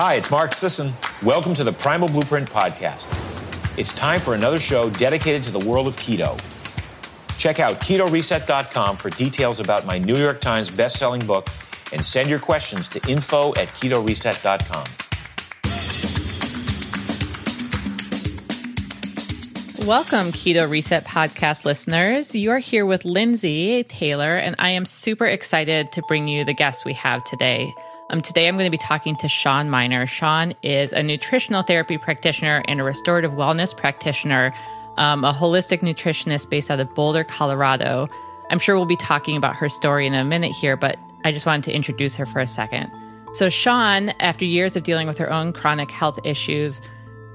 Hi, it's Mark Sisson. Welcome to the Primal Blueprint Podcast. It's time for another show dedicated to the world of keto. Check out ketoreset.com for details about my New York Times best-selling book and send your questions to info at ketoreset.com. Welcome, Keto Reset podcast listeners. You are here with Lindsay Taylor, and I am super excited to bring you the guests we have today. Um, today, I'm going to be talking to Shawn Mynar. Shawn is a nutritional therapy practitioner and a restorative wellness practitioner, um, a holistic nutritionist based out of Boulder, Colorado. I'm sure we'll be talking about her story in a minute here, but I just wanted to introduce her for a second. So, Shawn, after years of dealing with her own chronic health issues,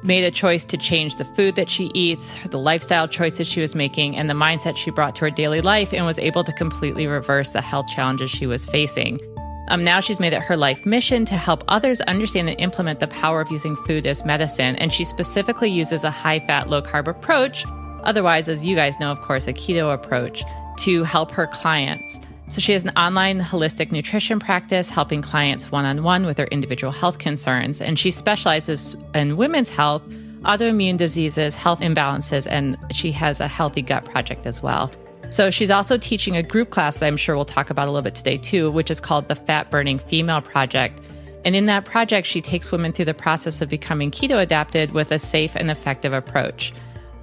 made a choice to change the food that she eats, the lifestyle choices she was making, and the mindset she brought to her daily life, and was able to completely reverse the health challenges she was facing. Um, now she's made it her life mission to help others understand and implement the power of using food as medicine, and she specifically uses a high fat, low carb approach, otherwise, as you guys know, of course, a keto approach, to help her clients. So she has an online holistic nutrition practice helping clients one on one with their individual health concerns. And she specializes in women's health, autoimmune diseases, health imbalances, and she has a healthy gut project as well. So she's also teaching a group class that I'm sure we'll talk about a little bit today too, which is called the Fat Burning Female Project. And in that project, she takes women through the process of becoming keto adapted with a safe and effective approach.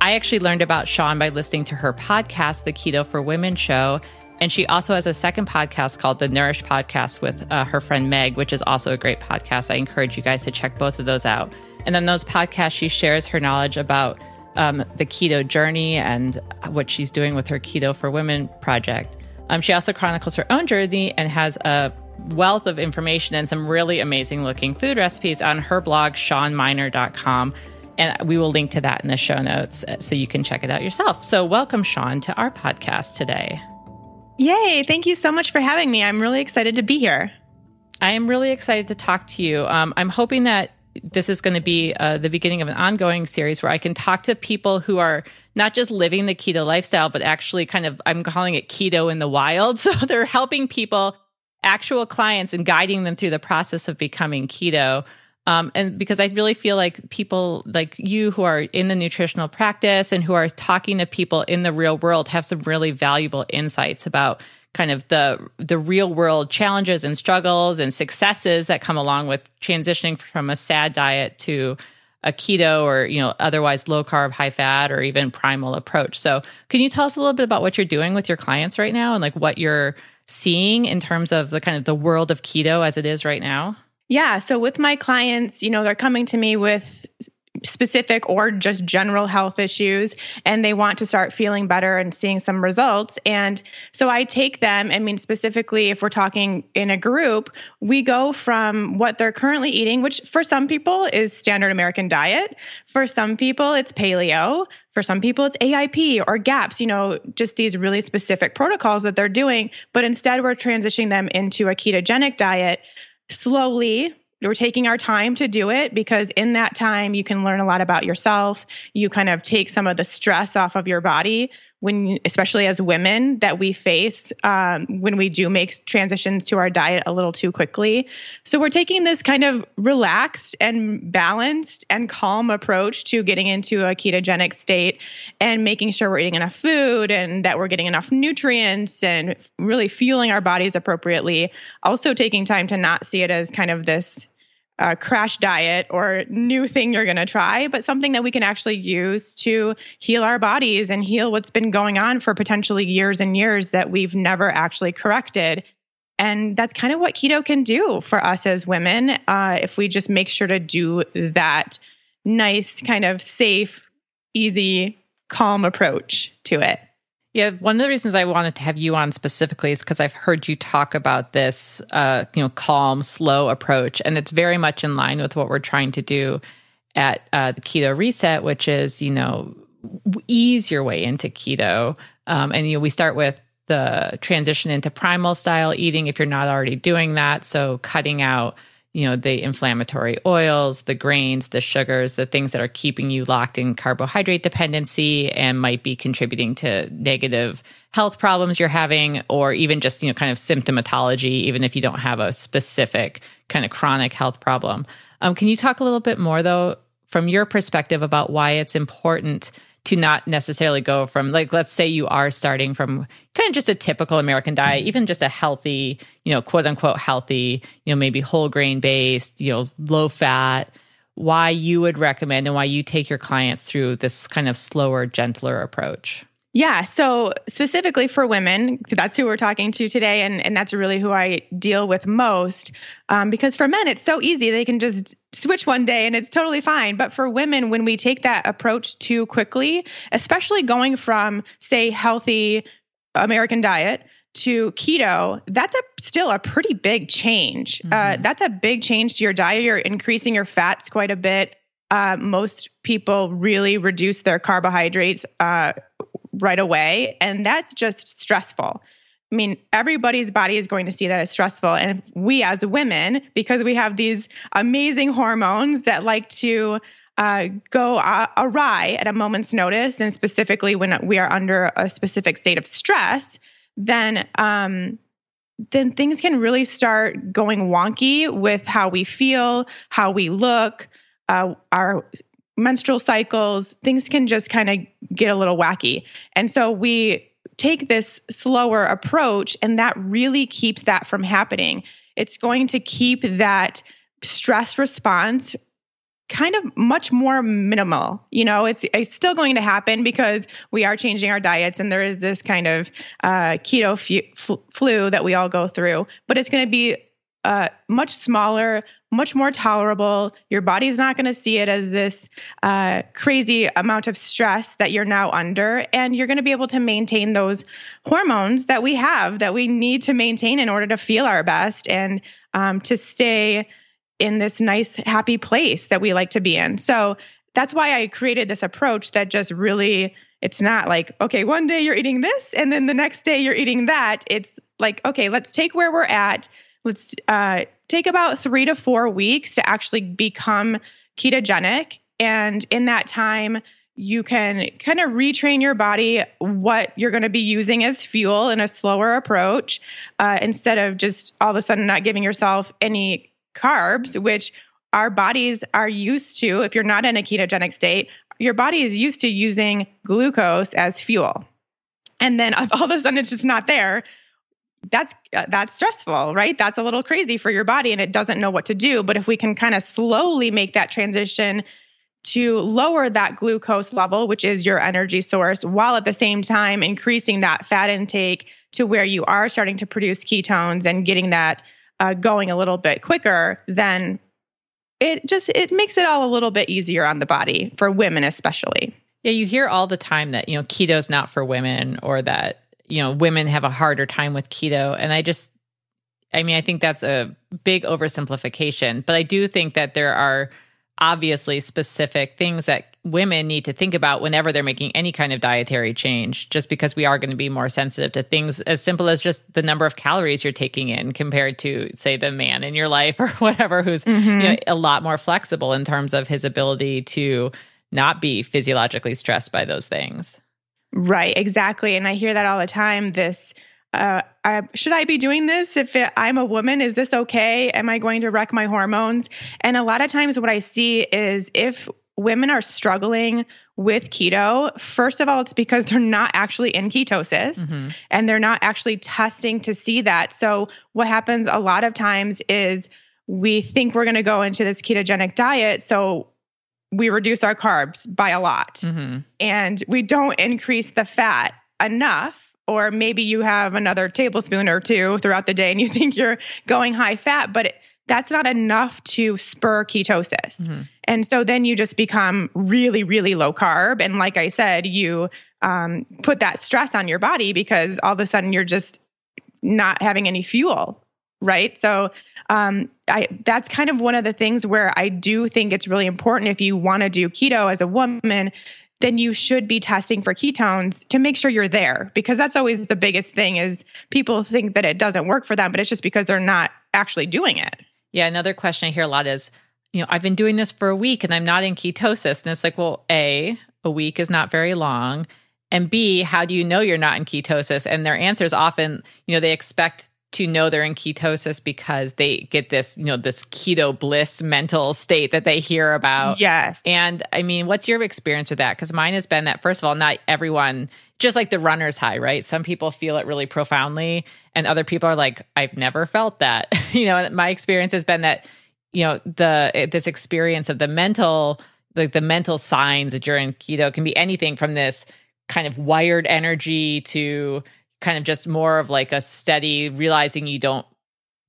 I actually learned about Shawn by listening to her podcast, The Keto for Women Show, and she also has a second podcast called the Nourish Podcast with uh, her friend Meg, which is also a great podcast. I encourage you guys to check both of those out. And then those podcasts, she shares her knowledge about um, the keto journey and what she's doing with her Keto for Women project. Um, she also chronicles her own journey and has a wealth of information and some really amazing looking food recipes on her blog, shawnmynar.com. And we will link to that in the show notes uh, so you can check it out yourself. So, welcome, Shawn, to our podcast today. Yay. Thank you so much for having me. I'm really excited to be here. I am really excited to talk to you. Um, I'm hoping that this is going to be uh, the beginning of an ongoing series where I can talk to people who are not just living the keto lifestyle, but actually kind of, I'm calling it keto in the wild. So they're helping people, actual clients, and guiding them through the process of becoming keto. Um, and because I really feel like people like you who are in the nutritional practice and who are talking to people in the real world have some really valuable insights about kind of the the real world challenges and struggles and successes that come along with transitioning from a sad diet to a keto or you know otherwise low carb high fat or even primal approach so can you tell us a little bit about what you're doing with your clients right now and like what you're seeing in terms of the kind of the world of keto as it is right now yeah. So with my clients, you know, they're coming to me with specific or just general health issues and they want to start feeling better and seeing some results. And so i take them i mean specifically if we're talking in a group we go from what they're currently eating which for some people is standard american diet. For some people it's paleo. For some people it's aip or gaps you know just these really specific protocols that they're doing. But instead we're transitioning them into a ketogenic diet slowly we're taking our time to do it because in that time you can learn a lot about yourself. You kind of take some of the stress off of your body when especially as women that we face um, when we do make transitions to our diet a little too quickly. So we're taking this kind of relaxed and balanced and calm approach to getting into a ketogenic state and making sure we're eating enough food and that we're getting enough nutrients and really fueling our bodies appropriately. Also taking time to not see it as kind of this uh, crash diet or new thing you're going to try, but something that we can actually use to heal our bodies and heal what's been going on for potentially years and years that we've never actually corrected. And that's kind of what keto can do for us as women uh, if we just make sure to do that nice, kind of safe, easy, calm approach to it. Yeah, one of the reasons I wanted to have you on specifically is because I've heard you talk about this, uh, you know, calm, slow approach, and it's very much in line with what we're trying to do at uh, the Keto Reset, which is, you know, ease your way into keto. Um, and you know, we start with the transition into primal style eating if you're not already doing that. So cutting out you know, the inflammatory oils, the grains, the sugars, the things that are keeping you locked in carbohydrate dependency and might be contributing to negative health problems you're having, or even just, you know, kind of symptomatology, even if you don't have a specific kind of chronic health problem. Um, can you talk a little bit more, though, from your perspective about why it's important? To not necessarily go from like let's say you are starting from kind of just a typical American diet, even just a healthy, you know, quote unquote healthy, you know, maybe whole grain based, you know, low fat, why you would recommend and why you take your clients through this kind of slower, gentler approach. Yeah. So specifically for women, that's who we're talking to today. And, and that's really who I deal with most. Um, because for men, it's so easy. They can just switch one day and it's totally fine. But for women, when we take that approach too quickly, especially going from, say, healthy American diet to keto, that's a still a pretty big change. Uh, mm-hmm. Uh, that's a big change to your diet. You're increasing your fats quite a bit. Uh, most people really reduce their carbohydrates uh, right away. And that's just stressful. I mean, everybody's body is going to see that as stressful. And we as women, because we have these amazing hormones that like to uh, go uh, awry at a moment's notice, and specifically when we are under a specific state of stress, then um, then things can really start going wonky with how we feel, how we look, uh, our menstrual cycles, things can just kind of get a little wacky. And so we take this slower approach, and that really keeps that from happening. It's going to keep that stress response kind of much more minimal. You know, it's it's still going to happen because we are changing our diets and there is this kind of uh, keto flu that we all go through, but it's going to be uh, much smaller, much more tolerable. Your body's not going to see it as this uh, crazy amount of stress that you're now under. And you're going to be able to maintain those hormones that we have that we need to maintain in order to feel our best and um, to stay in this nice, happy place that we like to be in. So that's why I created this approach that just really, it's not like, okay, one day you're eating this and then the next day you're eating that. It's like, okay, let's take where we're at let's uh, take about three to four weeks to actually become ketogenic. And in that time, you can kind of retrain your body what you're going to be using as fuel in a slower approach uh, instead of just all of a sudden not giving yourself any carbs, which our bodies are used to. If you're not in a ketogenic state, your body is used to using glucose as fuel. And then all of a sudden it's just not there that's uh, that's stressful right? That's a little crazy for your body and it doesn't know what to do. But if we can kind of slowly make that transition to lower that glucose level which is your energy source while at the same time increasing that fat intake to where you are starting to produce ketones and getting that uh, going a little bit quicker then it just it makes it all a little bit easier on the body for women especially. Yeah you hear all the time that you know keto's not for women or that you know, women have a harder time with keto. And I just, I mean, I think that's a big oversimplification, but I do think that there are obviously specific things that women need to think about whenever they're making any kind of dietary change, just because we are going to be more sensitive to things as simple as just the number of calories you're taking in compared to, say, the man in your life or whatever, who's mm-hmm. you know, a lot more flexible in terms of his ability to not be physiologically stressed by those things. Right, exactly. And I hear that all the time. This, uh, I, should I be doing this if it, I'm a woman? Is this okay? Am I going to wreck my hormones? And a lot of times, what I see is if women are struggling with keto, first of all, it's because they're not actually in ketosis mm-hmm. and they're not actually testing to see that. So, what happens a lot of times is we think we're going to go into this ketogenic diet. So, we reduce our carbs by a lot mm-hmm. and we don't increase the fat enough or maybe you have another tablespoon or two throughout the day and you think you're going high fat but it, that's not enough to spur ketosis mm-hmm. and so then you just become really really low carb and like i said you um, put that stress on your body because all of a sudden you're just not having any fuel right so um, I, that's kind of one of the things where I do think it's really important if you want to do keto as a woman, then you should be testing for ketones to make sure you're there because that's always the biggest thing is people think that it doesn't work for them, but it's just because they're not actually doing it. Yeah, another question I hear a lot is, you know, I've been doing this for a week and I'm not in ketosis. And it's like, well, A, a week is not very long. And B, how do you know you're not in ketosis? And their answer is often, you know, they expect to know they're in ketosis because they get this, you know, this keto bliss mental state that they hear about. Yes. And I mean, what's your experience with that? Because mine has been that, first of all, not everyone, just like the runner's high, right? Some people feel it really profoundly, and other people are like, I've never felt that. you know, my experience has been that, you know, the eh, this experience of the mental, like the mental signs that you're in keto can be anything from this kind of wired energy to kind of just more of like a steady realizing you don't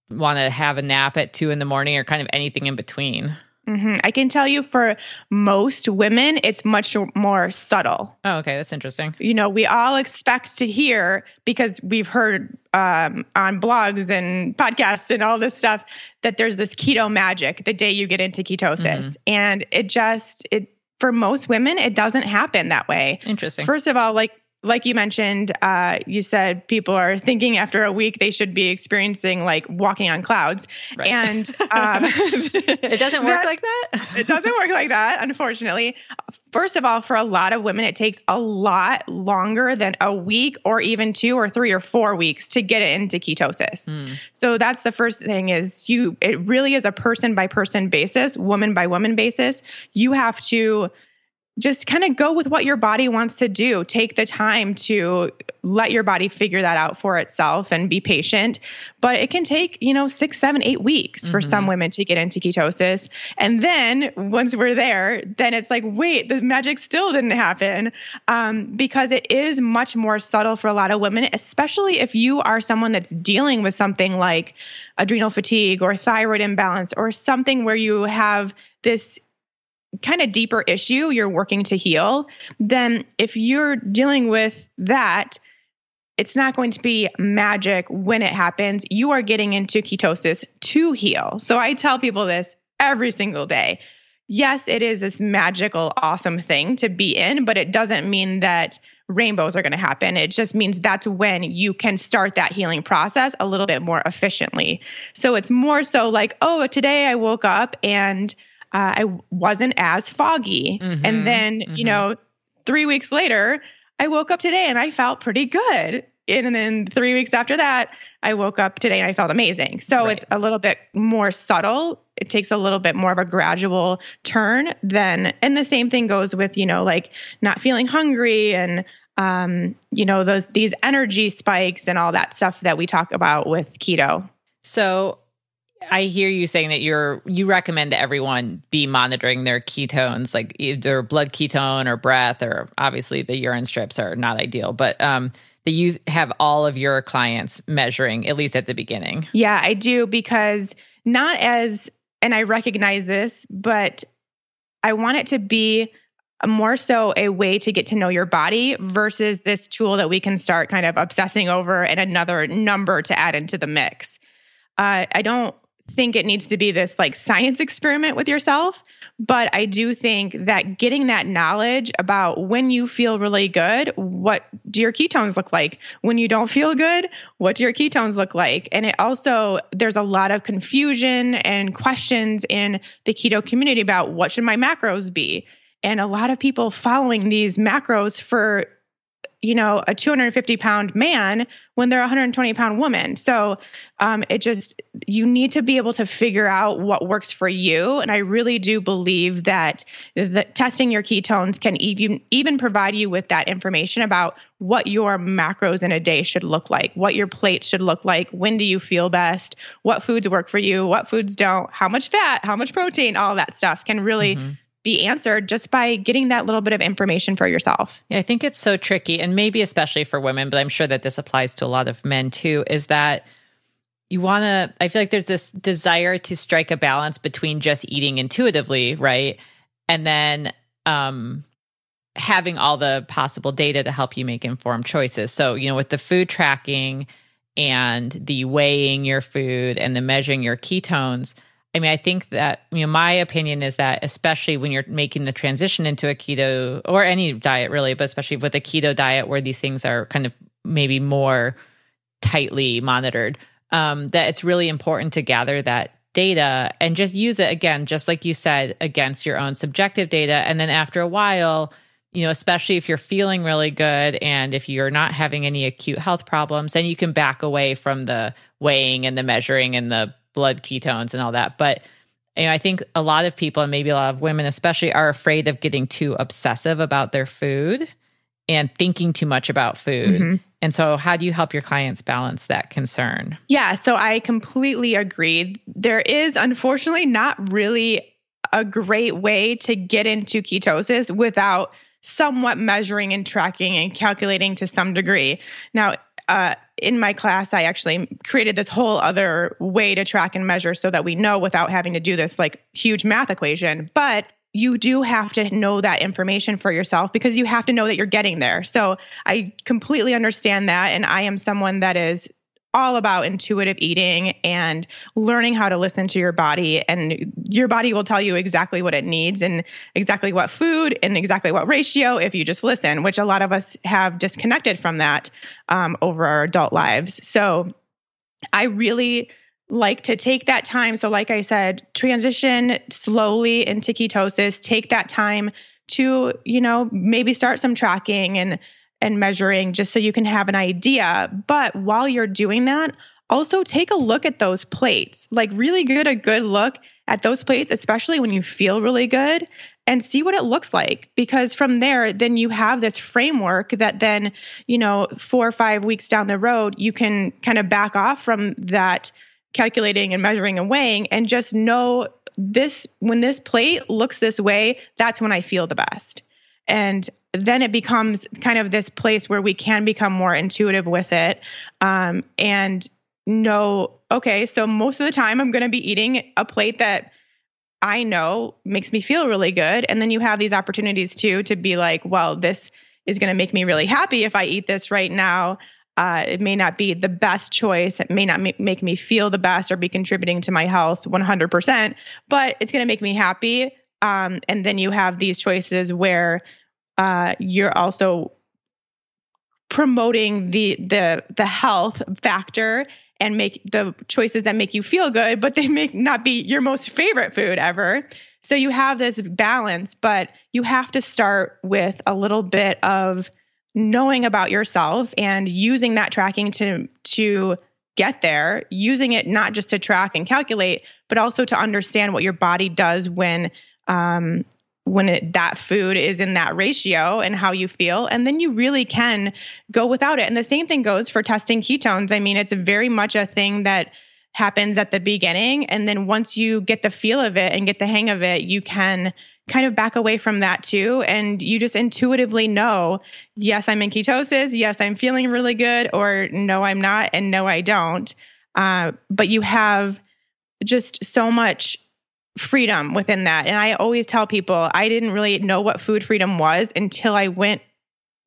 want to have a nap at two in the morning or kind of anything in between. Mm-hmm. I can tell you for most women, it's much more subtle. Oh, okay. That's interesting. You know, we all expect to hear because we've heard um, on blogs and podcasts and all this stuff that there's this keto magic the day you get into ketosis. Mm-hmm. And it just, it, for most women, it doesn't happen that way. Interesting. First of all, like like you mentioned, uh, you said people are thinking after a week they should be experiencing like walking on clouds, right. and um, it doesn't work that, like that. it doesn't work like that, unfortunately. First of all, for a lot of women, it takes a lot longer than a week, or even two, or three, or four weeks to get into ketosis. Mm. So that's the first thing: is you. It really is a person by person basis, woman by woman basis. You have to just kind of go with what your body wants to do. Take the time to let your body figure that out for itself and be patient. But it can take, you know, six, seven, eight weeks mm-hmm. for some women to get into ketosis. And then once we're there, then it's like, wait, the magic still didn't happen um, because it is much more subtle for a lot of women, especially if you are someone that's dealing with something like adrenal fatigue or thyroid imbalance or something where you have this kind of deeper issue you're working to heal, then if you're dealing with that, it's not going to be magic when it happens. You are getting into ketosis to heal. So I tell people this every single day. Yes, it is this magical, awesome thing to be in, but it doesn't mean that rainbows are going to happen. It just means that's when you can start that healing process a little bit more efficiently. So it's more so like, oh, today I woke up and uh, I wasn't as foggy. Mm-hmm, and then, mm-hmm. you know, three weeks later, I woke up today and I felt pretty good. And then three weeks after that, I woke up today and I felt amazing. So right. it's a little bit more subtle. It takes a little bit more of a gradual turn than, and the same thing goes with, you know, like not feeling hungry and, um, you know, those, these energy spikes and all that stuff that we talk about with keto. So I hear you saying that you're you recommend that everyone be monitoring their ketones, like either blood ketone or breath, or obviously the urine strips are not ideal, but um, that you have all of your clients measuring at least at the beginning. Yeah, I do because not as and I recognize this, but I want it to be more so a way to get to know your body versus this tool that we can start kind of obsessing over and another number to add into the mix. Uh, I don't think it needs to be this like science experiment with yourself. But I do think that getting that knowledge about when you feel really good, what do your ketones look like? When you don't feel good, what do your ketones look like? And it also, there's a lot of confusion and questions in the keto community about what should my macros be? And a lot of people following these macros for you know, a 250 pound man when they're a 120 pound woman. So um, it just, you need to be able to figure out what works for you. And I really do believe that the, testing your ketones can even, even provide you with that information about what your macros in a day should look like, what your plate should look like, when do you feel best, what foods work for you, what foods don't, how much fat, how much protein, all that stuff can really. Mm-hmm be answered just by getting that little bit of information for yourself. Yeah, I think it's so tricky, and maybe especially for women, but I'm sure that this applies to a lot of men too, is that you want to, I feel like there's this desire to strike a balance between just eating intuitively, right? And then, um, having all the possible data to help you make informed choices. So, you know, with the food tracking and the weighing your food and the measuring your ketones, I mean, I think that, you know, my opinion is that, especially when you're making the transition into a keto or any diet really, but especially with a keto diet where these things are kind of maybe more tightly monitored, um, that it's really important to gather that data and just use it again, just like you said, against your own subjective data. And then after a while, you know, especially if you're feeling really good and if you're not having any acute health problems, then you can back away from the weighing and the measuring and the blood ketones and all that. But you know, I think a lot of people, and maybe a lot of women especially, are afraid of getting too obsessive about their food and thinking too much about food. Mm-hmm. And so, how do you help your clients balance that concern? Yeah, so I completely agree. There is unfortunately not really a great way to get into ketosis without somewhat measuring and tracking and calculating to some degree. Now, uh, in my class, I actually created this whole other way to track and measure so that we know without having to do this like huge math equation. But you do have to know that information for yourself because you have to know that you're getting there. So I completely understand that. And I am someone that is all about intuitive eating and learning how to listen to your body. And your body will tell you exactly what it needs and exactly what food and exactly what ratio if you just listen which a lot of us have disconnected from that um, over our adult lives. So i really like to take that time. So like i said transition slowly into ketosis. Take that time to you know maybe start some tracking and and measuring just so you can have an idea. But while you're doing that, also take a look at those plates. Like really get a good look at those plates, especially when you feel really good and see what it looks like because from there then you have this framework that then you know 4 or 5 weeks down the road you can kind of back off from that calculating and measuring and weighing and just know this when this plate looks this way that's when I feel the best. And then it becomes kind of this place where we can become more intuitive with it um, and know, okay, so most of the time I'm going to be eating a plate that I know makes me feel really good. And then you have these opportunities too to be like, well, this is going to make me really happy if I eat this right now. Uh, it may not be the best choice. It may not make me feel the best or be contributing to my health 100%, but it's going to make me happy. Um, and then you have these choices where uh, you're also promoting the the the health factor and make the choices that make you feel good, but they may not be your most favorite food ever. So you have this balance, but you have to start with a little bit of knowing about yourself and using that tracking to to get there, using it not just to track and calculate, but also to understand what your body does when um, when it, that food is in that ratio and how you feel and then you really can go without it. And the same thing goes for testing ketones. I mean it's very much a thing that happens at the beginning and then once you get the feel of it and get the hang of it you can kind of back away from that too. And you just intuitively know yes i'm in ketosis yes i'm feeling really good or no i'm not and no i don't. Uh, but you have just so much freedom within that. And I always tell people I didn't really know what food freedom was until I went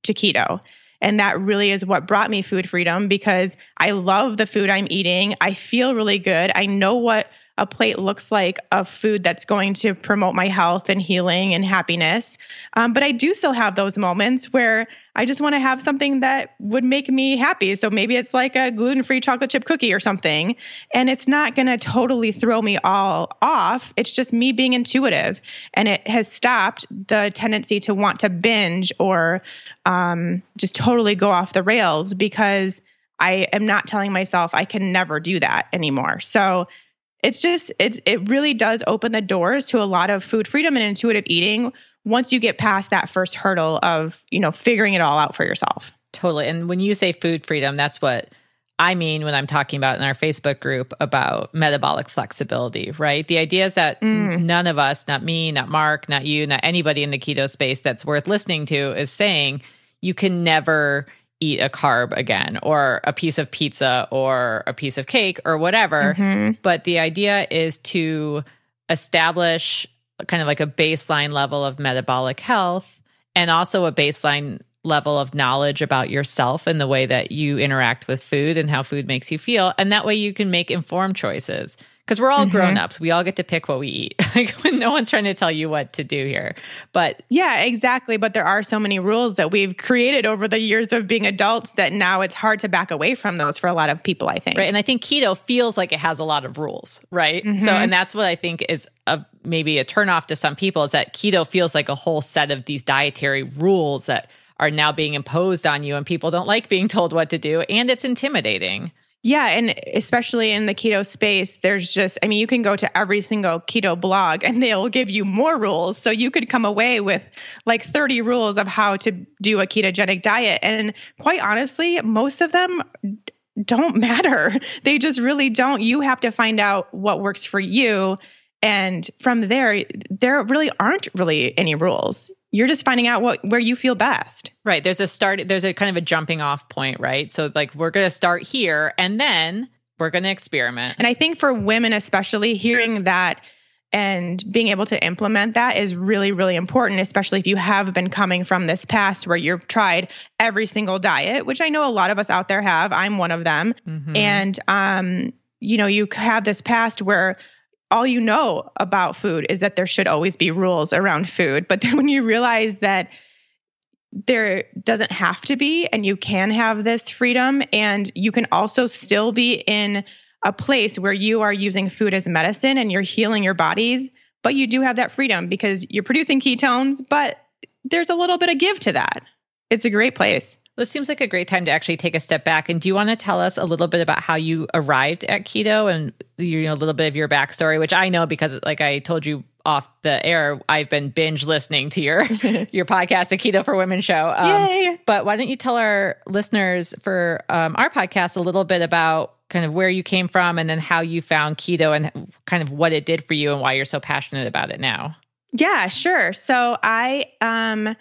to keto. And that really is what brought me food freedom because I love the food I'm eating. I feel really good. I know what a plate looks like of food that's going to promote my health and healing and happiness. Um, but I do still have those moments where I just want to have something that would make me happy. So maybe it's like a gluten free chocolate chip cookie or something. And it's not going to totally throw me all off. It's just me being intuitive. And it has stopped the tendency to want to binge or um, just totally go off the rails because I am not telling myself I can never do that anymore. So it's just it it really does open the doors to a lot of food freedom and intuitive eating once you get past that first hurdle of you know figuring it all out for yourself totally and when you say food freedom that's what I mean when I'm talking about in our Facebook group about metabolic flexibility, right? The idea is that mm. none of us, not me, not Mark, not you, not anybody in the keto space that's worth listening to is saying you can never eat a carb again or a piece of pizza or a piece of cake or whatever. Mm-hmm. But the idea is to establish kind of like a baseline level of metabolic health and also a baseline level of knowledge about yourself and the way that you interact with food and how food makes you feel. And that way you can make informed choices. Because we're all mm-hmm. grown-ups we all get to pick what we eat. Like when no one's trying to tell you what to do here. But yeah exactly. But there are so many rules that we've created over the years of being adults that now it's hard to back away from those for a lot of people i think. Right and i think keto feels like it has a lot of rules right? Mm-hmm. so and that's what i think is a maybe a turnoff to some people is that keto feels like a whole set of these dietary rules that are now being imposed on you and people don't like being told what to do and it's intimidating yeah, and especially in the keto space, there's just, I mean, you can go to every single keto blog and they'll give you more rules. So you could come away with like 30 rules of how to do a ketogenic diet. And quite honestly, most of them don't matter. They just really don't. You have to find out what works for you. And from there, there really aren't really any rules you're just finding out what where you feel best. Right. There's a start there's a kind of a jumping off point, right? So like we're going to start here and then we're going to experiment. And I think for women especially hearing that and being able to implement that is really really important especially if you have been coming from this past where you've tried every single diet which i know a lot of us out there have i'm one of them mm-hmm. and um you know you have this past where all you know about food is that there should always be rules around food. But then when you realize that there doesn't have to be, and you can have this freedom, and you can also still be in a place where you are using food as medicine and you're healing your bodies, but you do have that freedom because you're producing ketones, but there's a little bit of give to that. It's a great place. This seems like a great time to actually take a step back. And do you want to tell us a little bit about how you arrived at keto and you know a little bit of your backstory, which I know because, like I told you off the air, I've been binge listening to your your podcast, the Keto for Women show. Um, Yay. But why don't you tell our listeners for um, our podcast a little bit about kind of where you came from and then how you found keto and kind of what it did for you and why you're so passionate about it now? Yeah, sure. So I um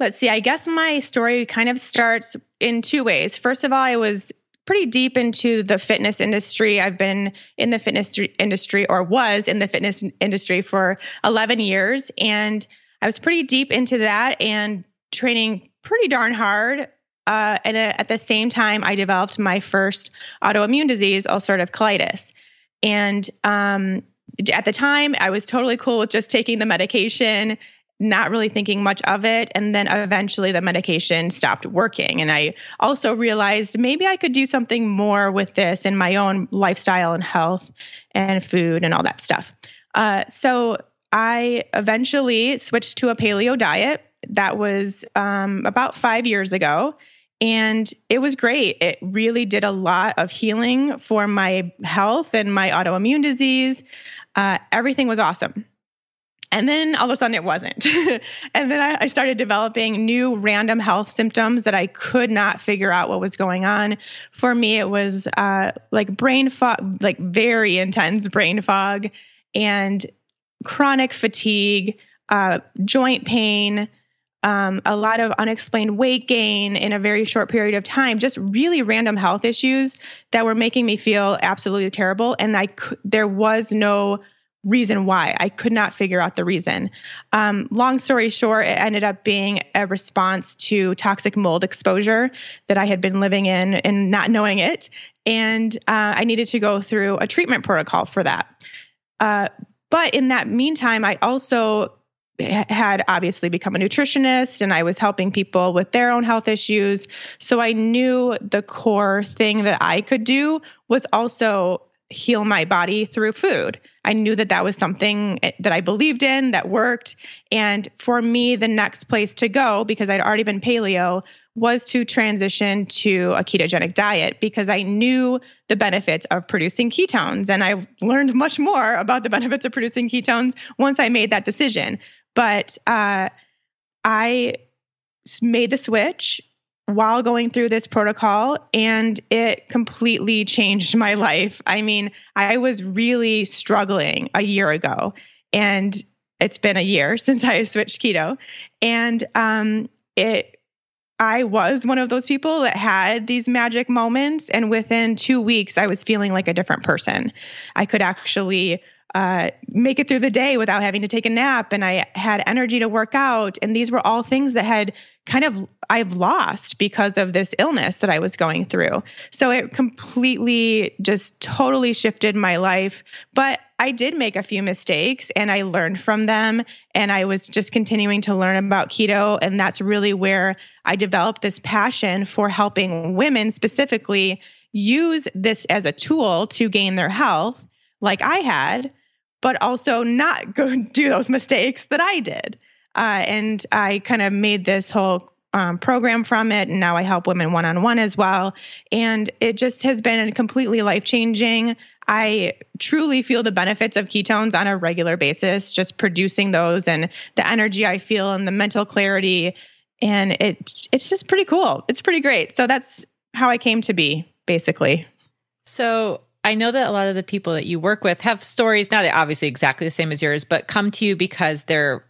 Let's see, I guess my story kind of starts in two ways. First of all, I was pretty deep into the fitness industry. I've been in the fitness industry or was in the fitness industry for 11 years. And I was pretty deep into that and training pretty darn hard. Uh, and at the same time, I developed my first autoimmune disease, ulcerative colitis. And um, at the time, I was totally cool with just taking the medication not really thinking much of it. And then eventually the medication stopped working. And I also realized maybe I could do something more with this in my own lifestyle and health and food and all that stuff. Uh, so I eventually switched to a paleo diet. That was um, about five years ago. And it was great. It really did a lot of healing for my health and my autoimmune disease. Uh, everything was awesome. And then all of a sudden it wasn't. and then I, I, started developing new random health symptoms that I could not figure out what was going on. For me, it was uh, like brain fog, like very intense brain fog and chronic fatigue, uh, joint pain, um, a lot of unexplained weight gain in a very short period of time, just really random health issues that were making me feel absolutely terrible. And I, there was no reason why. I could not figure out the reason. Um, long story short, it ended up being a response to toxic mold exposure that I had been living in and not knowing it. And uh, I needed to go through a treatment protocol for that. Uh, but in that meantime, I also had obviously become a nutritionist and I was helping people with their own health issues. So I knew the core thing that I could do was also heal my body through food. I knew that that was something that I believed in that worked. And for me, the next place to go, because I'd already been paleo, was to transition to a ketogenic diet because I knew the benefits of producing ketones. And I learned much more about the benefits of producing ketones once I made that decision. But uh, I made the switch while going through this protocol and it completely changed my life. I mean, I was really struggling a year ago and it's been a year since I switched keto and um it I was one of those people that had these magic moments and within 2 weeks I was feeling like a different person. I could actually uh, make it through the day without having to take a nap and I had energy to work out. And these were all things that had kind of I've lost because of this illness that I was going through. So it completely just totally shifted my life. But I did make a few mistakes and I learned from them. And I was just continuing to learn about keto. And that's really where I developed this passion for helping women specifically use this as a tool to gain their health, like I had, but also not go do those mistakes that I did. Uh, and I kind of made this whole um, program from it. And now I help women one on one as well. And it just has been completely life changing. I truly feel the benefits of ketones on a regular basis, just producing those and the energy I feel and the mental clarity. And it it's just pretty cool. It's pretty great. So that's how I came to be, basically. So I know that a lot of the people that you work with have stories, not obviously exactly the same as yours, but come to you because they're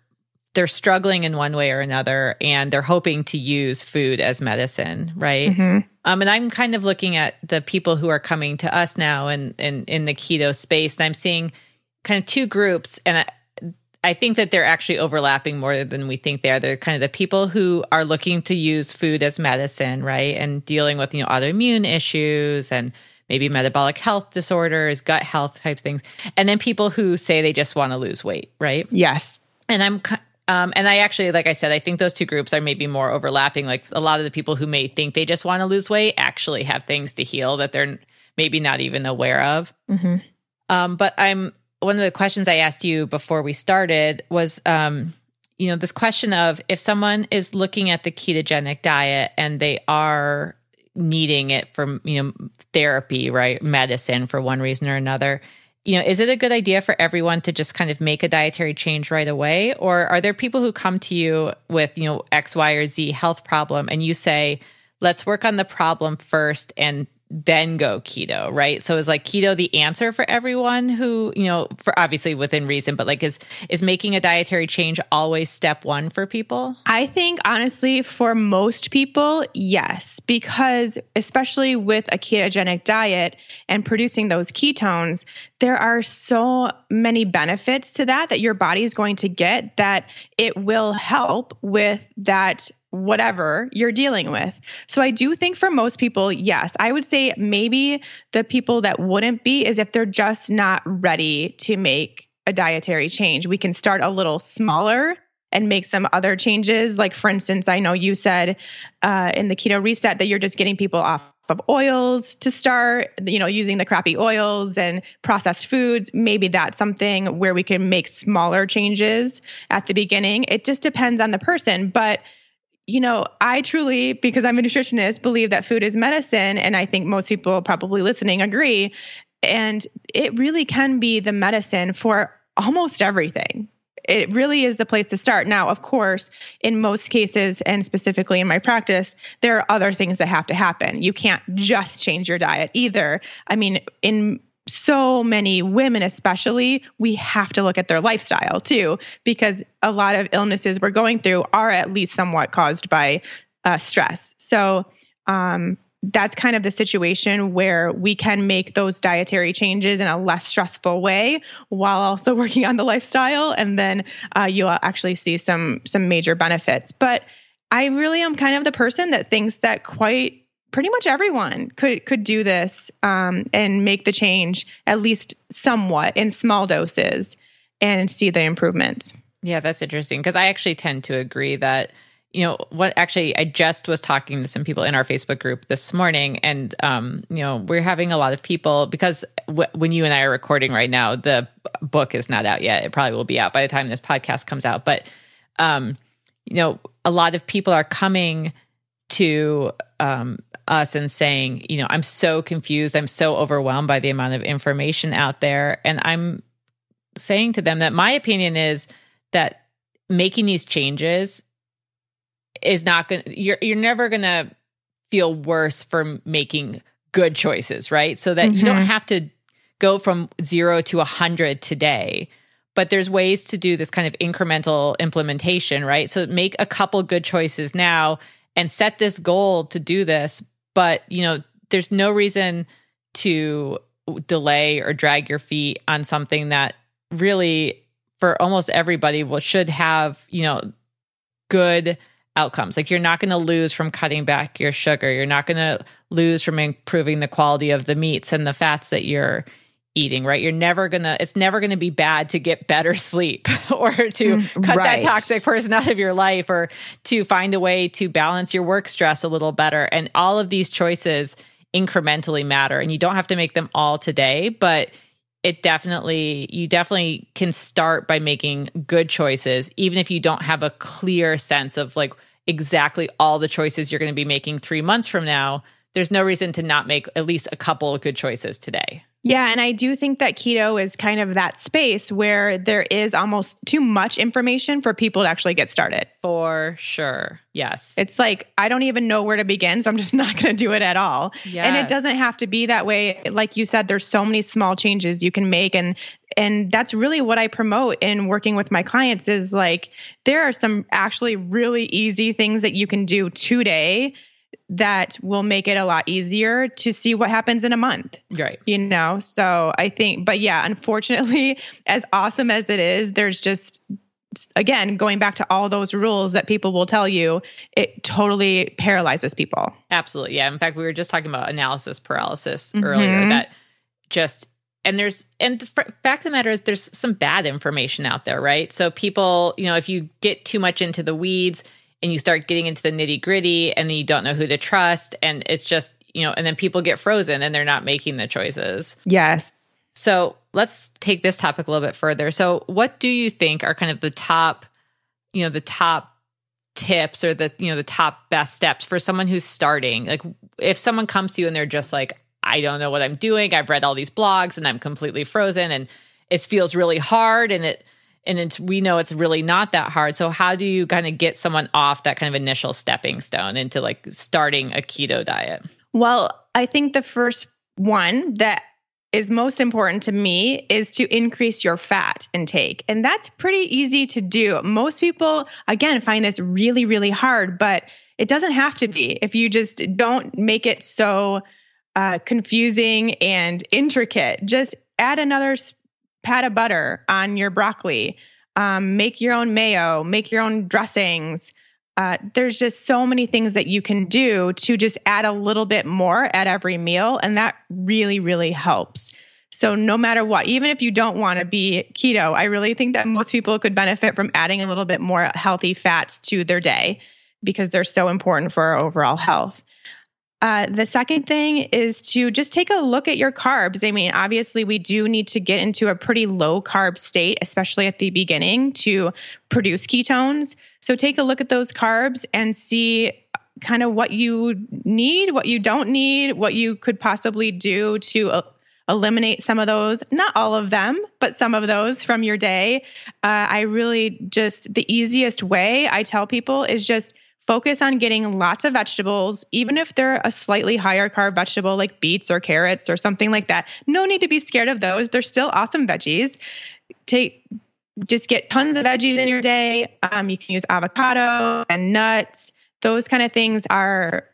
they're struggling in one way or another and they're hoping to use food as medicine, right? Mm-hmm. Um, and I'm kind of looking at the people who are coming to us now and in, in, in, the keto space, and I'm seeing kind of two groups, and I, I think that they're actually overlapping more than we think they are. They're kind of the people who are looking to use food as medicine, right? And dealing with, you know, autoimmune issues and maybe metabolic health disorders, gut health type things. And then people who say they just want to lose weight, right? Yes. And I'm um, and I actually, like I said, I think those two groups are maybe more overlapping. Like a lot of the people who may think they just want to lose weight actually have things to heal that they're maybe not even aware of. Mm-hmm. Um, but I'm one of the questions I asked you before we started was, um, you know, this question of if someone is looking at the ketogenic diet and they are needing it for, you know, therapy, right, medicine for one reason or another you know, is it a good idea for everyone to just kind of make a dietary change right away? Or are there people who come to you with, you know, X, Y, or Z health problem and you say, let's work on the problem first and then go keto, right? So is like keto the answer for everyone who, you know, for obviously within reason, but like is is making a dietary change always step 1 for people? I think honestly for most people, yes, because especially with a ketogenic diet and producing those ketones, there are so many benefits to that that your body is going to get that it will help with that whatever you're dealing with. So I do think for most people, yes, I would say maybe the people that wouldn't be is if they're just not ready to make a dietary change. We can start a little smaller and make some other changes. Like, for instance, I know you said uh, in the keto reset that you're just getting people off of oils to start, you know, using the crappy oils and processed foods. Maybe that's something where we can make smaller changes at the beginning. It just depends on the person. But you know, I truly, because I'm a nutritionist, believe that food is medicine. And I think most people probably listening agree. And it really can be the medicine for almost everything. It really is the place to start. Now, of course, in most cases, and specifically in my practice, there are other things that have to happen. You can't just change your diet either. I mean, in so many women, especially, we have to look at their lifestyle too, because a lot of illnesses we're going through are at least somewhat caused by uh, stress. So, um, that's kind of the situation where we can make those dietary changes in a less stressful way while also working on the lifestyle and then uh, you'll actually see some some major benefits but i really am kind of the person that thinks that quite pretty much everyone could could do this um, and make the change at least somewhat in small doses and see the improvements. Yeah, that's interesting because I actually tend to agree that you know what actually i just was talking to some people in our facebook group this morning and um you know we're having a lot of people because w- when you and i are recording right now the book is not out yet it probably will be out by the time this podcast comes out but um you know a lot of people are coming to um us and saying, you know, I'm so confused, I'm so overwhelmed by the amount of information out there. And I'm saying to them that my opinion is that making these changes is not going to, you're, you're never going to feel worse for making good choices, right? So that mm-hmm. you don't mm-hmm. have to go from zero to a hundred today. But there's ways to do this kind of incremental implementation, right? So make a couple good choices now and set this goal to do this but, you know, there's no reason to delay or drag your feet on something that really for almost everybody will should have, you know, good outcomes. Like you're not going to lose from cutting back your sugar. You're not going to lose from improving the quality of the meats and the fats that you're eating, right? You're never going to it's never going to be bad to get better sleep or to mm, cut right. that toxic person out of your life or to find a way to balance your work stress a little better. And all of these choices incrementally matter and you don't have to make them all today, but it definitely you definitely can start by making good choices even if you don't have a clear sense of like exactly all the choices you're going to be making 3 months from now there's no reason to not make at least a couple of good choices today yeah, and I do think that keto is kind of that space where there is almost too much information for people to actually get started. For sure. Yes. It's like I don't even know where to begin, so I'm just not going to do it at all. Yes. And it doesn't have to be that way. Like you said there's so many small changes you can make and and that's really what I promote in working with my clients is like there are some actually really easy things that you can do today that will make it a lot easier to see what happens in a month. Right. You know, so I think, but yeah, unfortunately, as awesome as it is, there's just, again, going back to all those rules that people will tell you, it totally paralyzes people. Absolutely. Yeah. In fact, we were just talking about analysis paralysis mm-hmm. earlier that just, and there's, and the fact of the matter is there's some bad information out there, right? So people, you know, if you get too much into the weeds, and you start getting into the nitty gritty and then you don't know who to trust and it's just you know and then people get frozen and they're not making the choices. Yes. So let's take this topic a little bit further. So what do you think are kind of the top you know the top tips or the you know the top best steps for someone who's starting? Like if someone comes to you and they're just like i don't know what i'm doing. I've read all these blogs and i'm completely frozen and it feels really hard and it and it's we know it's really not that hard so how do you kind of get someone off that kind of initial stepping stone into like starting a keto diet well i think the first one that is most important to me is to increase your fat intake. And that's pretty easy to do. Most people, again, find this really, really hard, but it doesn't have to be if you just don't make it so uh, confusing and intricate. Just add another pat of butter on your broccoli, um, make your own mayo, make your own dressings. Uh, there's just so many things that you can do to just add a little bit more at every meal. And that really, really helps. So, no matter what, even if you don't want to be keto, I really think that most people could benefit from adding a little bit more healthy fats to their day because they're so important for our overall health. Uh, the second thing is to just take a look at your carbs. I mean, obviously, we do need to get into a pretty low carb state, especially at the beginning, to produce ketones. So take a look at those carbs and see kind of what you need, what you don't need, what you could possibly do to uh, eliminate some of those, not all of them, but some of those from your day. Uh, I really just, the easiest way I tell people is just focus on getting lots of vegetables, even if they're a slightly higher carb vegetable like beets or carrots or something like that. No need to be scared of those. They're still awesome veggies. Take just get tons of veggies in your day. Um, you can use avocado and nuts. Those kind of things are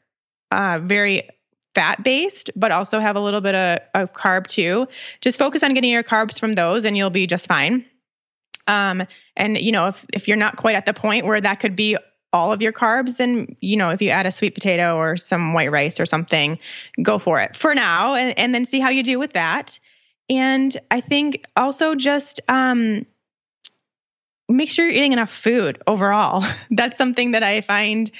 uh, very fat based, but also have a little bit of, of carb too. Just focus on getting your carbs from those, and you'll be just fine. Um, and you know, if if you're not quite at the point where that could be all of your carbs and you know if you add a sweet potato or some white rice or something go for it for now and, and then see how you do with that. And i think also just um, make sure you're eating enough food overall. That's something that i find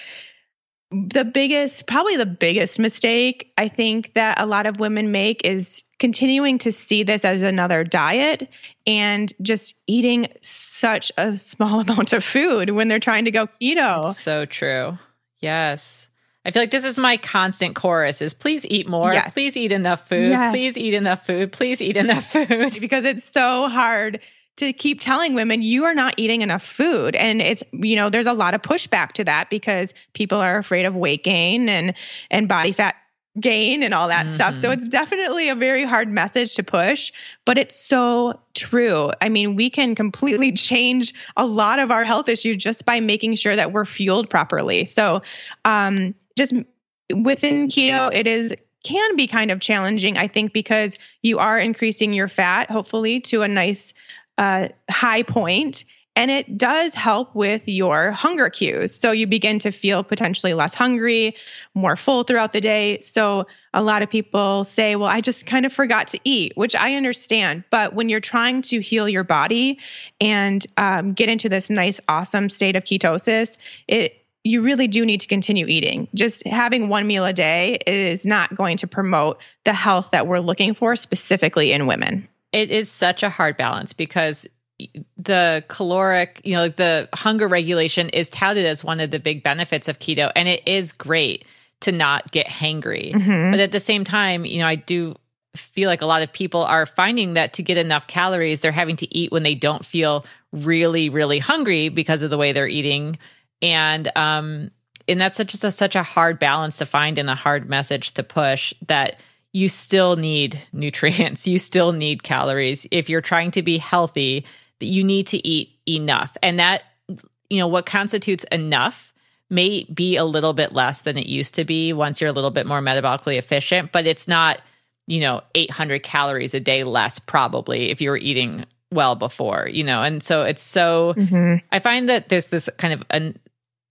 the biggest probably the biggest mistake i think that a lot of women make is continuing to see this as another diet and just eating such a small amount of food when they're trying to go keto. so true. Yes. I feel like this is my constant chorus is please eat more. Yes. Please eat enough food. Yes. Please eat enough food. Please eat enough food. because it's so hard to keep telling women you are not eating enough food and it's you know there's a lot of pushback to that because people are afraid of weight gain and and body fat gain and all that mm-hmm. stuff. So mm-hmm. it's definitely a very hard message to push, but it's so true. I mean, we can completely change a lot of our health issues just by making sure that we're fueled properly. So, um, just within keto, it is can be kind of challenging, I think, because you are increasing your fat, hopefully, to a nice uh, high point and it does help with your hunger cues. So you begin to feel potentially less hungry, more full throughout the day. So a lot of people say, well, I just kind of forgot to eat, which I understand. But when you're trying to heal your body and um, get into this nice, awesome state of ketosis, it you really do need to continue eating. Just having one meal a day is not going to promote the health that we're looking for specifically in women. It is such a hard balance because the caloric, you know, the hunger regulation is touted as one of the big benefits of keto, and it is great to not get hangry. Mm-hmm. But at the same time, you know, I do feel like a lot of people are finding that to get enough calories, they're having to eat when they don't feel really, really hungry because of the way they're eating. And um, and that's such a, such a hard balance to find and a hard message to push that you still need nutrients, you still need calories if you're trying to be healthy you need to eat enough. And that, you know, what constitutes enough may be a little bit less than it used to be once you're a little bit more metabolically efficient, but it's not, you know, 800 calories a day less probably if you were eating well before, you know. And so it's so mm-hmm. I find that there's this kind of an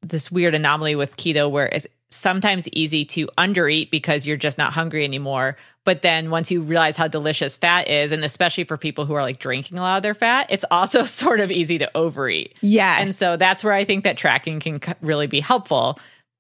this weird anomaly with keto where it's sometimes easy to undereat because you're just not hungry anymore but then once you realize how delicious fat is, and especially for people who are like drinking a lot of their fat, it's also sort of easy to overeat. Yeah. And so that's where I think that tracking can really be helpful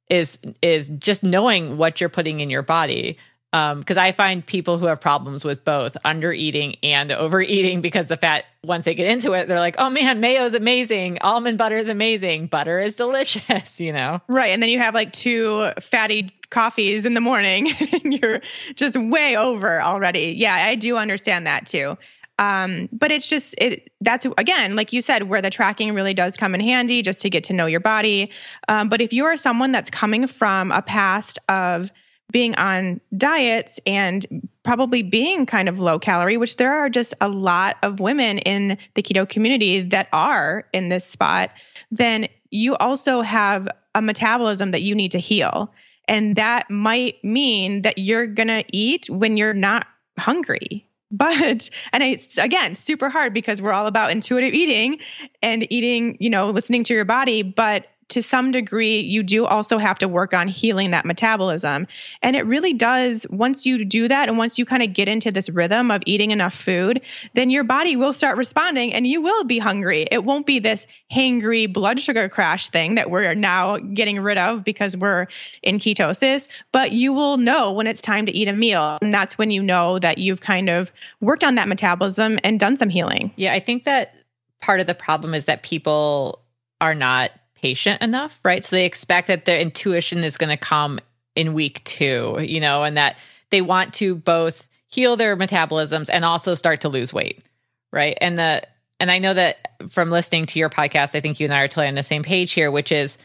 is is just knowing what you're putting in your body because um, I find people who have problems with both under eating and overeating because the fat, once they get into it, they're like, oh man, mayo is amazing. Almond butter is amazing. Butter is delicious, you know? Right. And then you have like two fatty coffees in the morning and you're just way over already. Yeah, I do understand that too. Um, but it's just it that's again, like you said, where the tracking really does come in handy just to get to know your body. Um, but if you are someone that's coming from a past of being on diets and probably being kind of low calorie, which there are just a lot of women in the keto community that are in this spot, then you also have a metabolism that you need to heal. And that might mean that you're going to eat when you're not hungry. But, and it's again super hard because we're all about intuitive eating and eating, you know, listening to your body. But to some degree, you do also have to work on healing that metabolism. And it really does, once you do that and once you kind of get into this rhythm of eating enough food, then your body will start responding and you will be hungry. It won't be this hangry blood sugar crash thing that we're now getting rid of because we're in ketosis, but you will know when it's time to eat a meal. And that's when you know that you've kind of worked on that metabolism and done some healing. Yeah, I think that part of the problem is that people are not patient enough, right? So they expect that their intuition is going to come in week two, you know, and that they want to both heal their metabolisms and also start to lose weight, right? And the and I know that from listening to your podcast, I think you and I are totally on the same page here, which is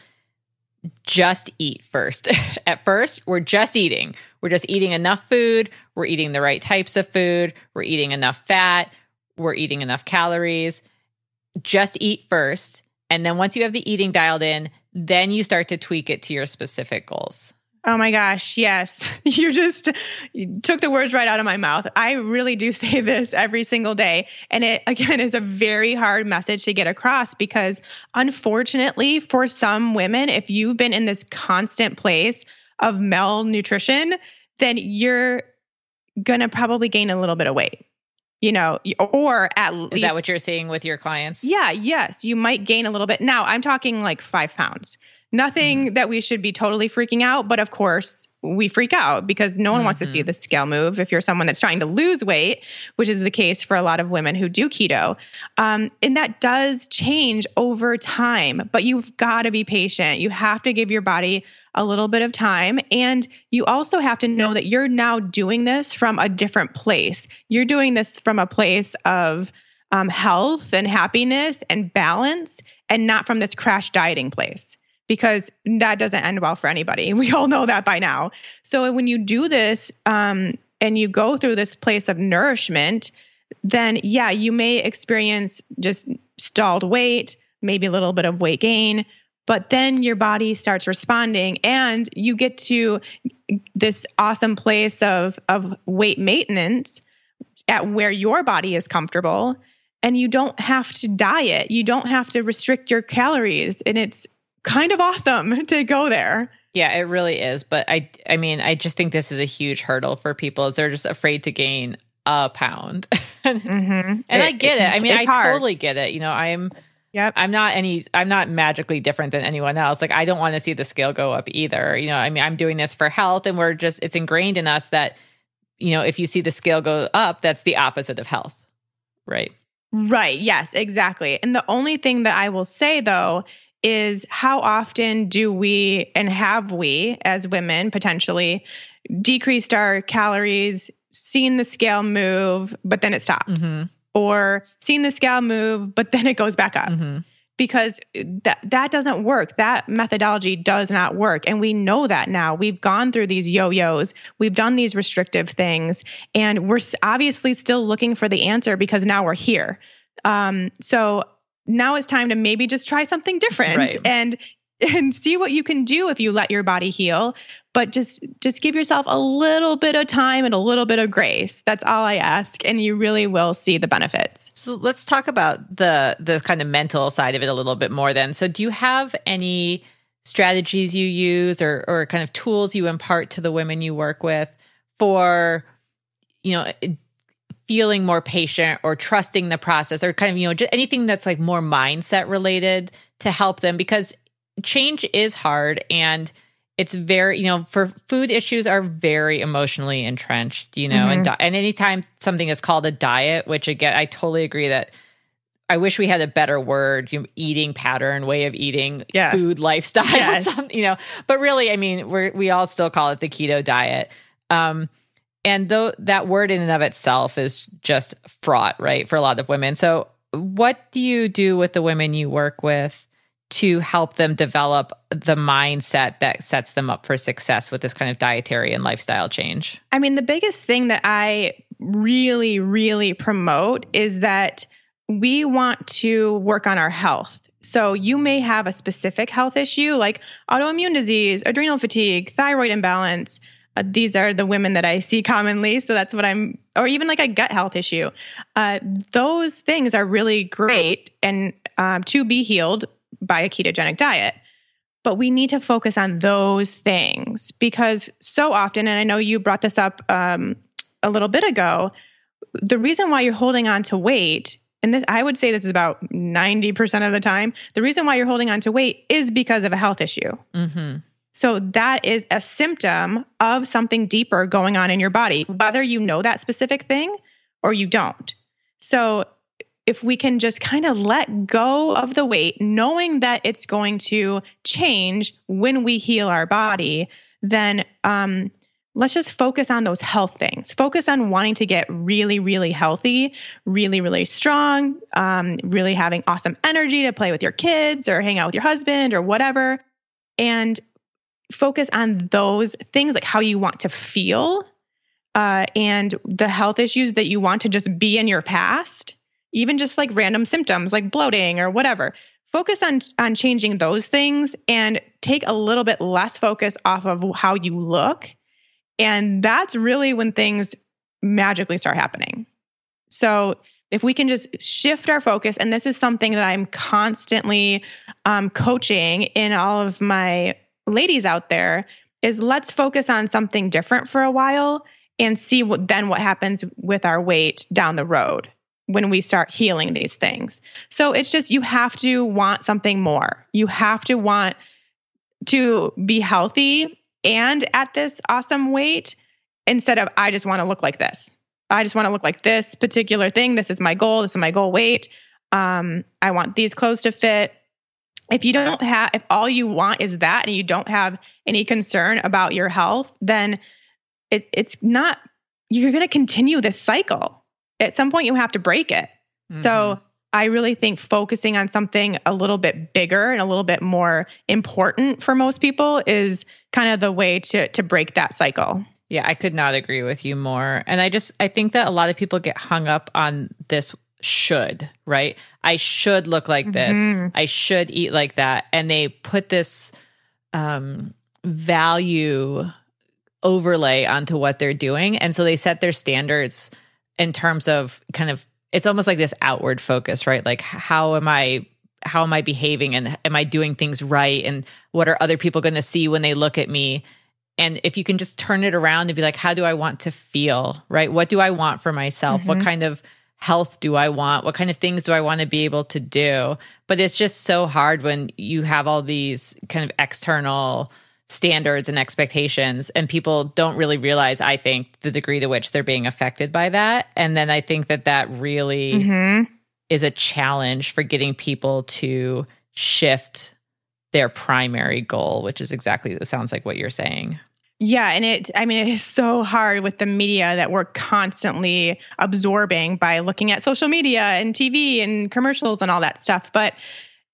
just eat first. At first, we're just eating. We're just eating enough food. We're eating the right types of food. We're eating enough fat. We're eating enough calories. Just eat first. And then once you have the eating dialed in, then you start to tweak it to your specific goals. Oh my gosh, yes. You just you took the words right out of my mouth. I really do say this every single day. And it, again, is a very hard message to get across because, unfortunately, for some women, if you've been in this constant place of malnutrition, then you're going to probably gain a little bit of weight you know, or at least. Is that what you're seeing with your clients? Yeah, yes. You might gain a little bit. Now, I'm talking like five pounds. Nothing mm-hmm. that we should be totally freaking out, but of course, we freak out because no one mm-hmm. wants to see mm-hmm. the scale move if you're someone that's trying to lose weight, which is the case for a lot of women who do keto. Um, and that does change over time, but you've got to be patient. You have to give your body a little bit of time. And you also have to know that you're now doing this from a different place. You're doing this from a place of um, health and happiness and balance, and not from this crash dieting place because that doesn't end well for anybody. We all know that by now. So when you do this um, and you go through this place of nourishment, then yeah, you may experience just stalled weight, maybe a little bit of weight gain, but then your body starts responding and you get to this awesome place of of weight maintenance at where your body is comfortable and you don't have to diet. You don't have to restrict your calories. And it's kind of awesome to go there. Yeah, it really is. But I I mean, I just think this is a huge hurdle for people is they're just afraid to gain a pound. and, mm-hmm. and it, I get it. it. I mean, I hard. totally get it. You know, I'm Yep. I'm not any I'm not magically different than anyone else. Like I don't want to see the scale go up either. You know, I mean I'm doing this for health and we're just it's ingrained in us that you know, if you see the scale go up, that's the opposite of health. Right? Right. Yes, exactly. And the only thing that I will say though is how often do we and have we as women potentially decreased our calories, seen the scale move, but then it stops? Mm-hmm or seeing the scale move, but then it goes back up. Mm-hmm. Because that that doesn't work. That methodology does not work. And we know that now. We've gone through these yo-yos. We've done these restrictive things and we're obviously still looking for the answer because now we're here. Um, so now it's time to maybe just try something different right. and and see what you can do if you let your body heal but just just give yourself a little bit of time and a little bit of grace. That's all i ask and you really will see the benefits. So let's talk about the the kind of mental side of it a little bit more then. So do you have any strategies you use or or kind of tools you impart to the women you work with for you know feeling more patient or trusting the process or kind of you know just anything that's like more mindset related to help them? Because change is hard and it's very you know for food issues are very emotionally entrenched you know mm-hmm. and and anytime something is called a diet which again i totally agree that i wish we had a better word you know, eating pattern way of eating yes. food lifestyle yes. you know but really i mean we we all still call it the keto diet um and though that word in and of itself is just fraught right for a lot of women so what do you do with the women you work with to help them develop the mindset that sets them up for success with this kind of dietary and lifestyle change? I mean, the biggest thing that I really, really promote is that we want to work on our health. So you may have a specific health issue like autoimmune disease, adrenal fatigue, thyroid imbalance. Uh, these are the women that I see commonly. So that's what I'm, or even like a gut health issue. Uh, those things are really great and um, to be healed by a ketogenic diet. But we need to focus on those things because so often, and I know you brought this up um, a little bit ago, the reason why you're holding on to weight, and this, I would say this is about 90% of the time, the reason why you're holding on to weight is because of a health issue. Mm-hmm. So that is a symptom of something deeper going on in your body, whether you know that specific thing or you don't. So if we can just kind of let go of the weight, knowing that it's going to change when we heal our body, then um, let's just focus on those health things. Focus on wanting to get really, really healthy, really, really strong, um, really having awesome energy to play with your kids or hang out with your husband or whatever. And focus on those things like how you want to feel uh, and the health issues that you want to just be in your past even just like random symptoms like bloating or whatever. Focus on on changing those things and take a little bit less focus off of how you look. And that's really when things magically start happening. So if we can just shift our focus and this is something that i'm constantly um, coaching in all of my ladies out there is let's focus on something different for a while and see what then what happens with our weight down the road when we start healing these things. So it's just you have to want something more. You have to want to be healthy and at this awesome weight instead of I just want to look like this. I just want to look like this particular thing. This is my goal. This is my goal weight. Um, I want these clothes to fit. If you don't have, if all you want is that and you don't have any concern about your health, then it, it's not, you're going to continue this cycle at some point you have to break it. Mm-hmm. So I really think focusing on something a little bit bigger and a little bit more important for most people is kind of the way to to break that cycle. Yeah, I could not agree with you more. And I just I think that a lot of people get hung up on this should, right? I should look like this. Mm-hmm. I should eat like that and they put this um value overlay onto what they're doing and so they set their standards in terms of kind of it's almost like this outward focus, right? Like how am I how am I behaving and am I doing things right and what are other people going to see when they look at me? And if you can just turn it around and be like how do I want to feel, right? What do I want for myself? Mm-hmm. What kind of health do I want? What kind of things do I want to be able to do? But it's just so hard when you have all these kind of external standards and expectations and people don't really realize i think the degree to which they're being affected by that. And then i think that that really mm-hmm. is a challenge for getting people to shift their primary goal which is exactly it sounds like what you're saying. Yeah, and it I mean it is so hard with the media that we're constantly absorbing by looking at social media and TV and commercials and all that stuff, but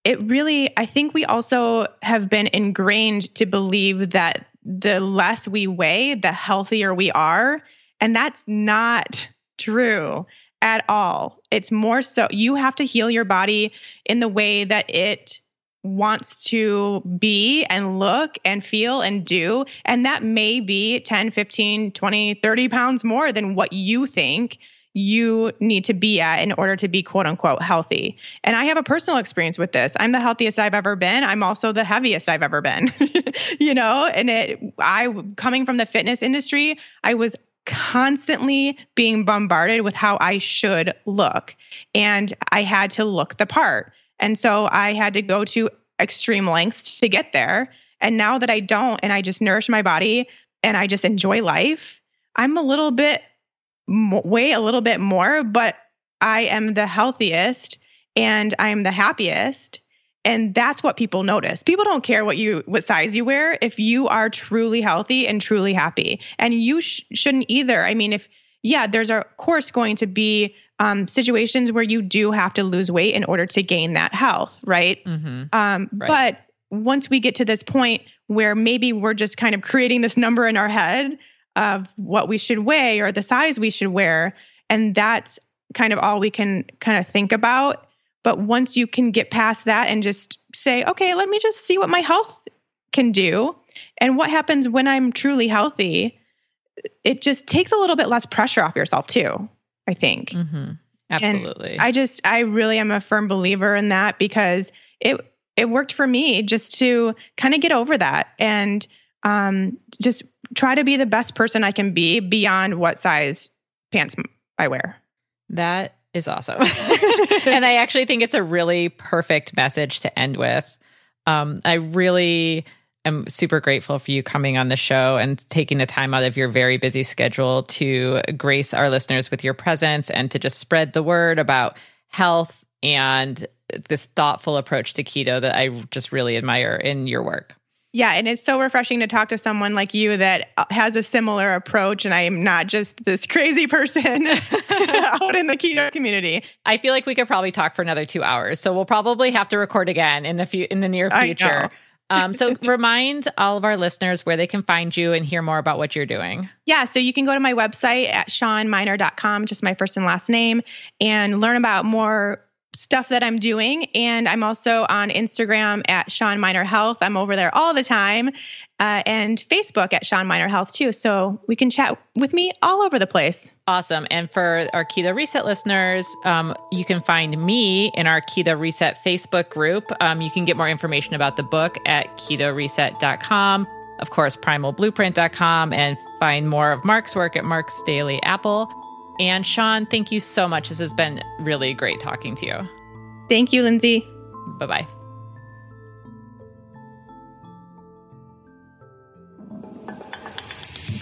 it really I think we also have been ingrained to believe that the less we weigh, the healthier we are, and that's not true at all. It's more so you have to heal your body in the way that it wants to be and look and feel and do. And that may be 10, 15, 20, 30 pounds more than what you think you need to be at in order to be quote unquote healthy. And I have a personal experience with this. I'm the healthiest I've ever been. I'm also the heaviest I've ever been. you know, and it I coming from the fitness industry, I was constantly being bombarded with how I should look. And I had to look the part. And so I had to go to extreme lengths to get there. And now that I don't, and I just nourish my body and I just enjoy life, I'm a little bit, weigh a little bit more, but I am the healthiest and I am the happiest. And that's what people notice. People don't care what you what size you wear if you are truly healthy and truly happy. And you sh- shouldn't either. I mean, if yeah, there's of course going to be um, situations where you do have to lose weight in order to gain that health, right? Mm-hmm. Um, right? But once we get to this point where maybe we're just kind of creating this number in our head of what we should weigh or the size we should wear, and that's kind of all we can kind of think about. But once you can get past that and just say, okay, let me just see what my health can do and what happens when I'm truly healthy, it just takes a little bit less pressure off yourself too. I think. Mm-hmm. Absolutely. And I just, I really am a firm believer in that because it, it worked for me just to kind of get over that and um, just try to be the best person I can be beyond what size pants I wear. That is awesome. and I actually think it's a really perfect message to end with. Um, I really am super grateful for you coming on the show and taking the time out of your very busy schedule to grace our listeners with your presence and to just spread the word about health and this thoughtful approach to keto that I just really admire in your work. Yeah, and it's so refreshing to talk to someone like you that has a similar approach, and I am not just this crazy person out in the keto community. I feel like we could probably talk for another two hours, so we'll probably have to record again in the few in the near future. Um, so remind all of our listeners where they can find you and hear more about what you're doing. Yeah, so you can go to my website at shawnmynar.com, just my first and last name, and learn about more stuff that I'm doing. And I'm also on Instagram at Shawn Mynar Health. I'm over there all the time. Uh, and Facebook at Shawn Mynar Health too. So we can chat with me all over the place. Awesome. And for our Keto Reset listeners, um, you can find me in our Keto Reset Facebook group. Um, you can get more information about the book at ketoreset.com. Of course, primalblueprint.com and find more of Mark's work at Mark's Daily Apple. And Shawn, thank you so much. This has been really great talking to you. Thank you, Lindsay. Bye bye.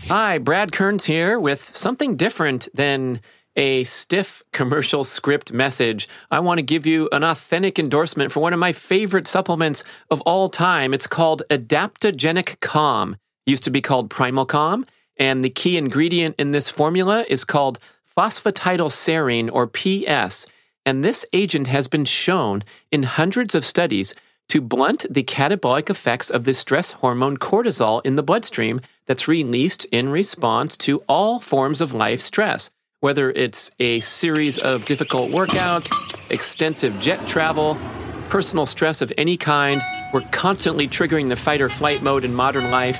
Hi, Brad Kearns here with something different than a stiff commercial script message. I want to give you an authentic endorsement for one of my favorite supplements of all time. It's called Adaptogenic Calm. It used to be called Primal Calm, and the key ingredient in this formula is called phosphatidylserine or PS, and this agent has been shown in hundreds of studies to blunt the catabolic effects of the stress hormone cortisol in the bloodstream that's released in response to all forms of life stress, whether it's a series of difficult workouts, extensive jet travel, personal stress of any kind. We're constantly triggering the fight or flight mode in modern life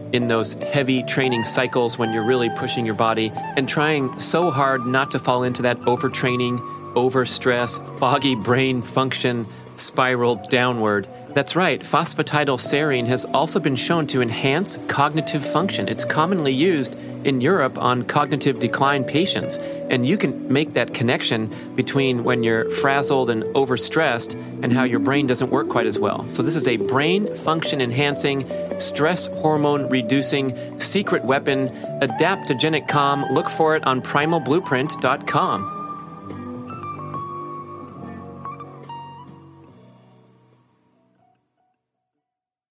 in those heavy training cycles when you're really pushing your body and trying so hard not to fall into that overtraining, overstress, foggy brain function spiral downward. That's right, phosphatidylserine has also been shown to enhance cognitive function. It's commonly used in Europe on cognitive decline patients. And you can make that connection between when you're frazzled and overstressed and how your brain doesn't work quite as well. So, this is a brain function enhancing, stress hormone reducing secret weapon, adaptogenic calm. Look for it on primalblueprint.com.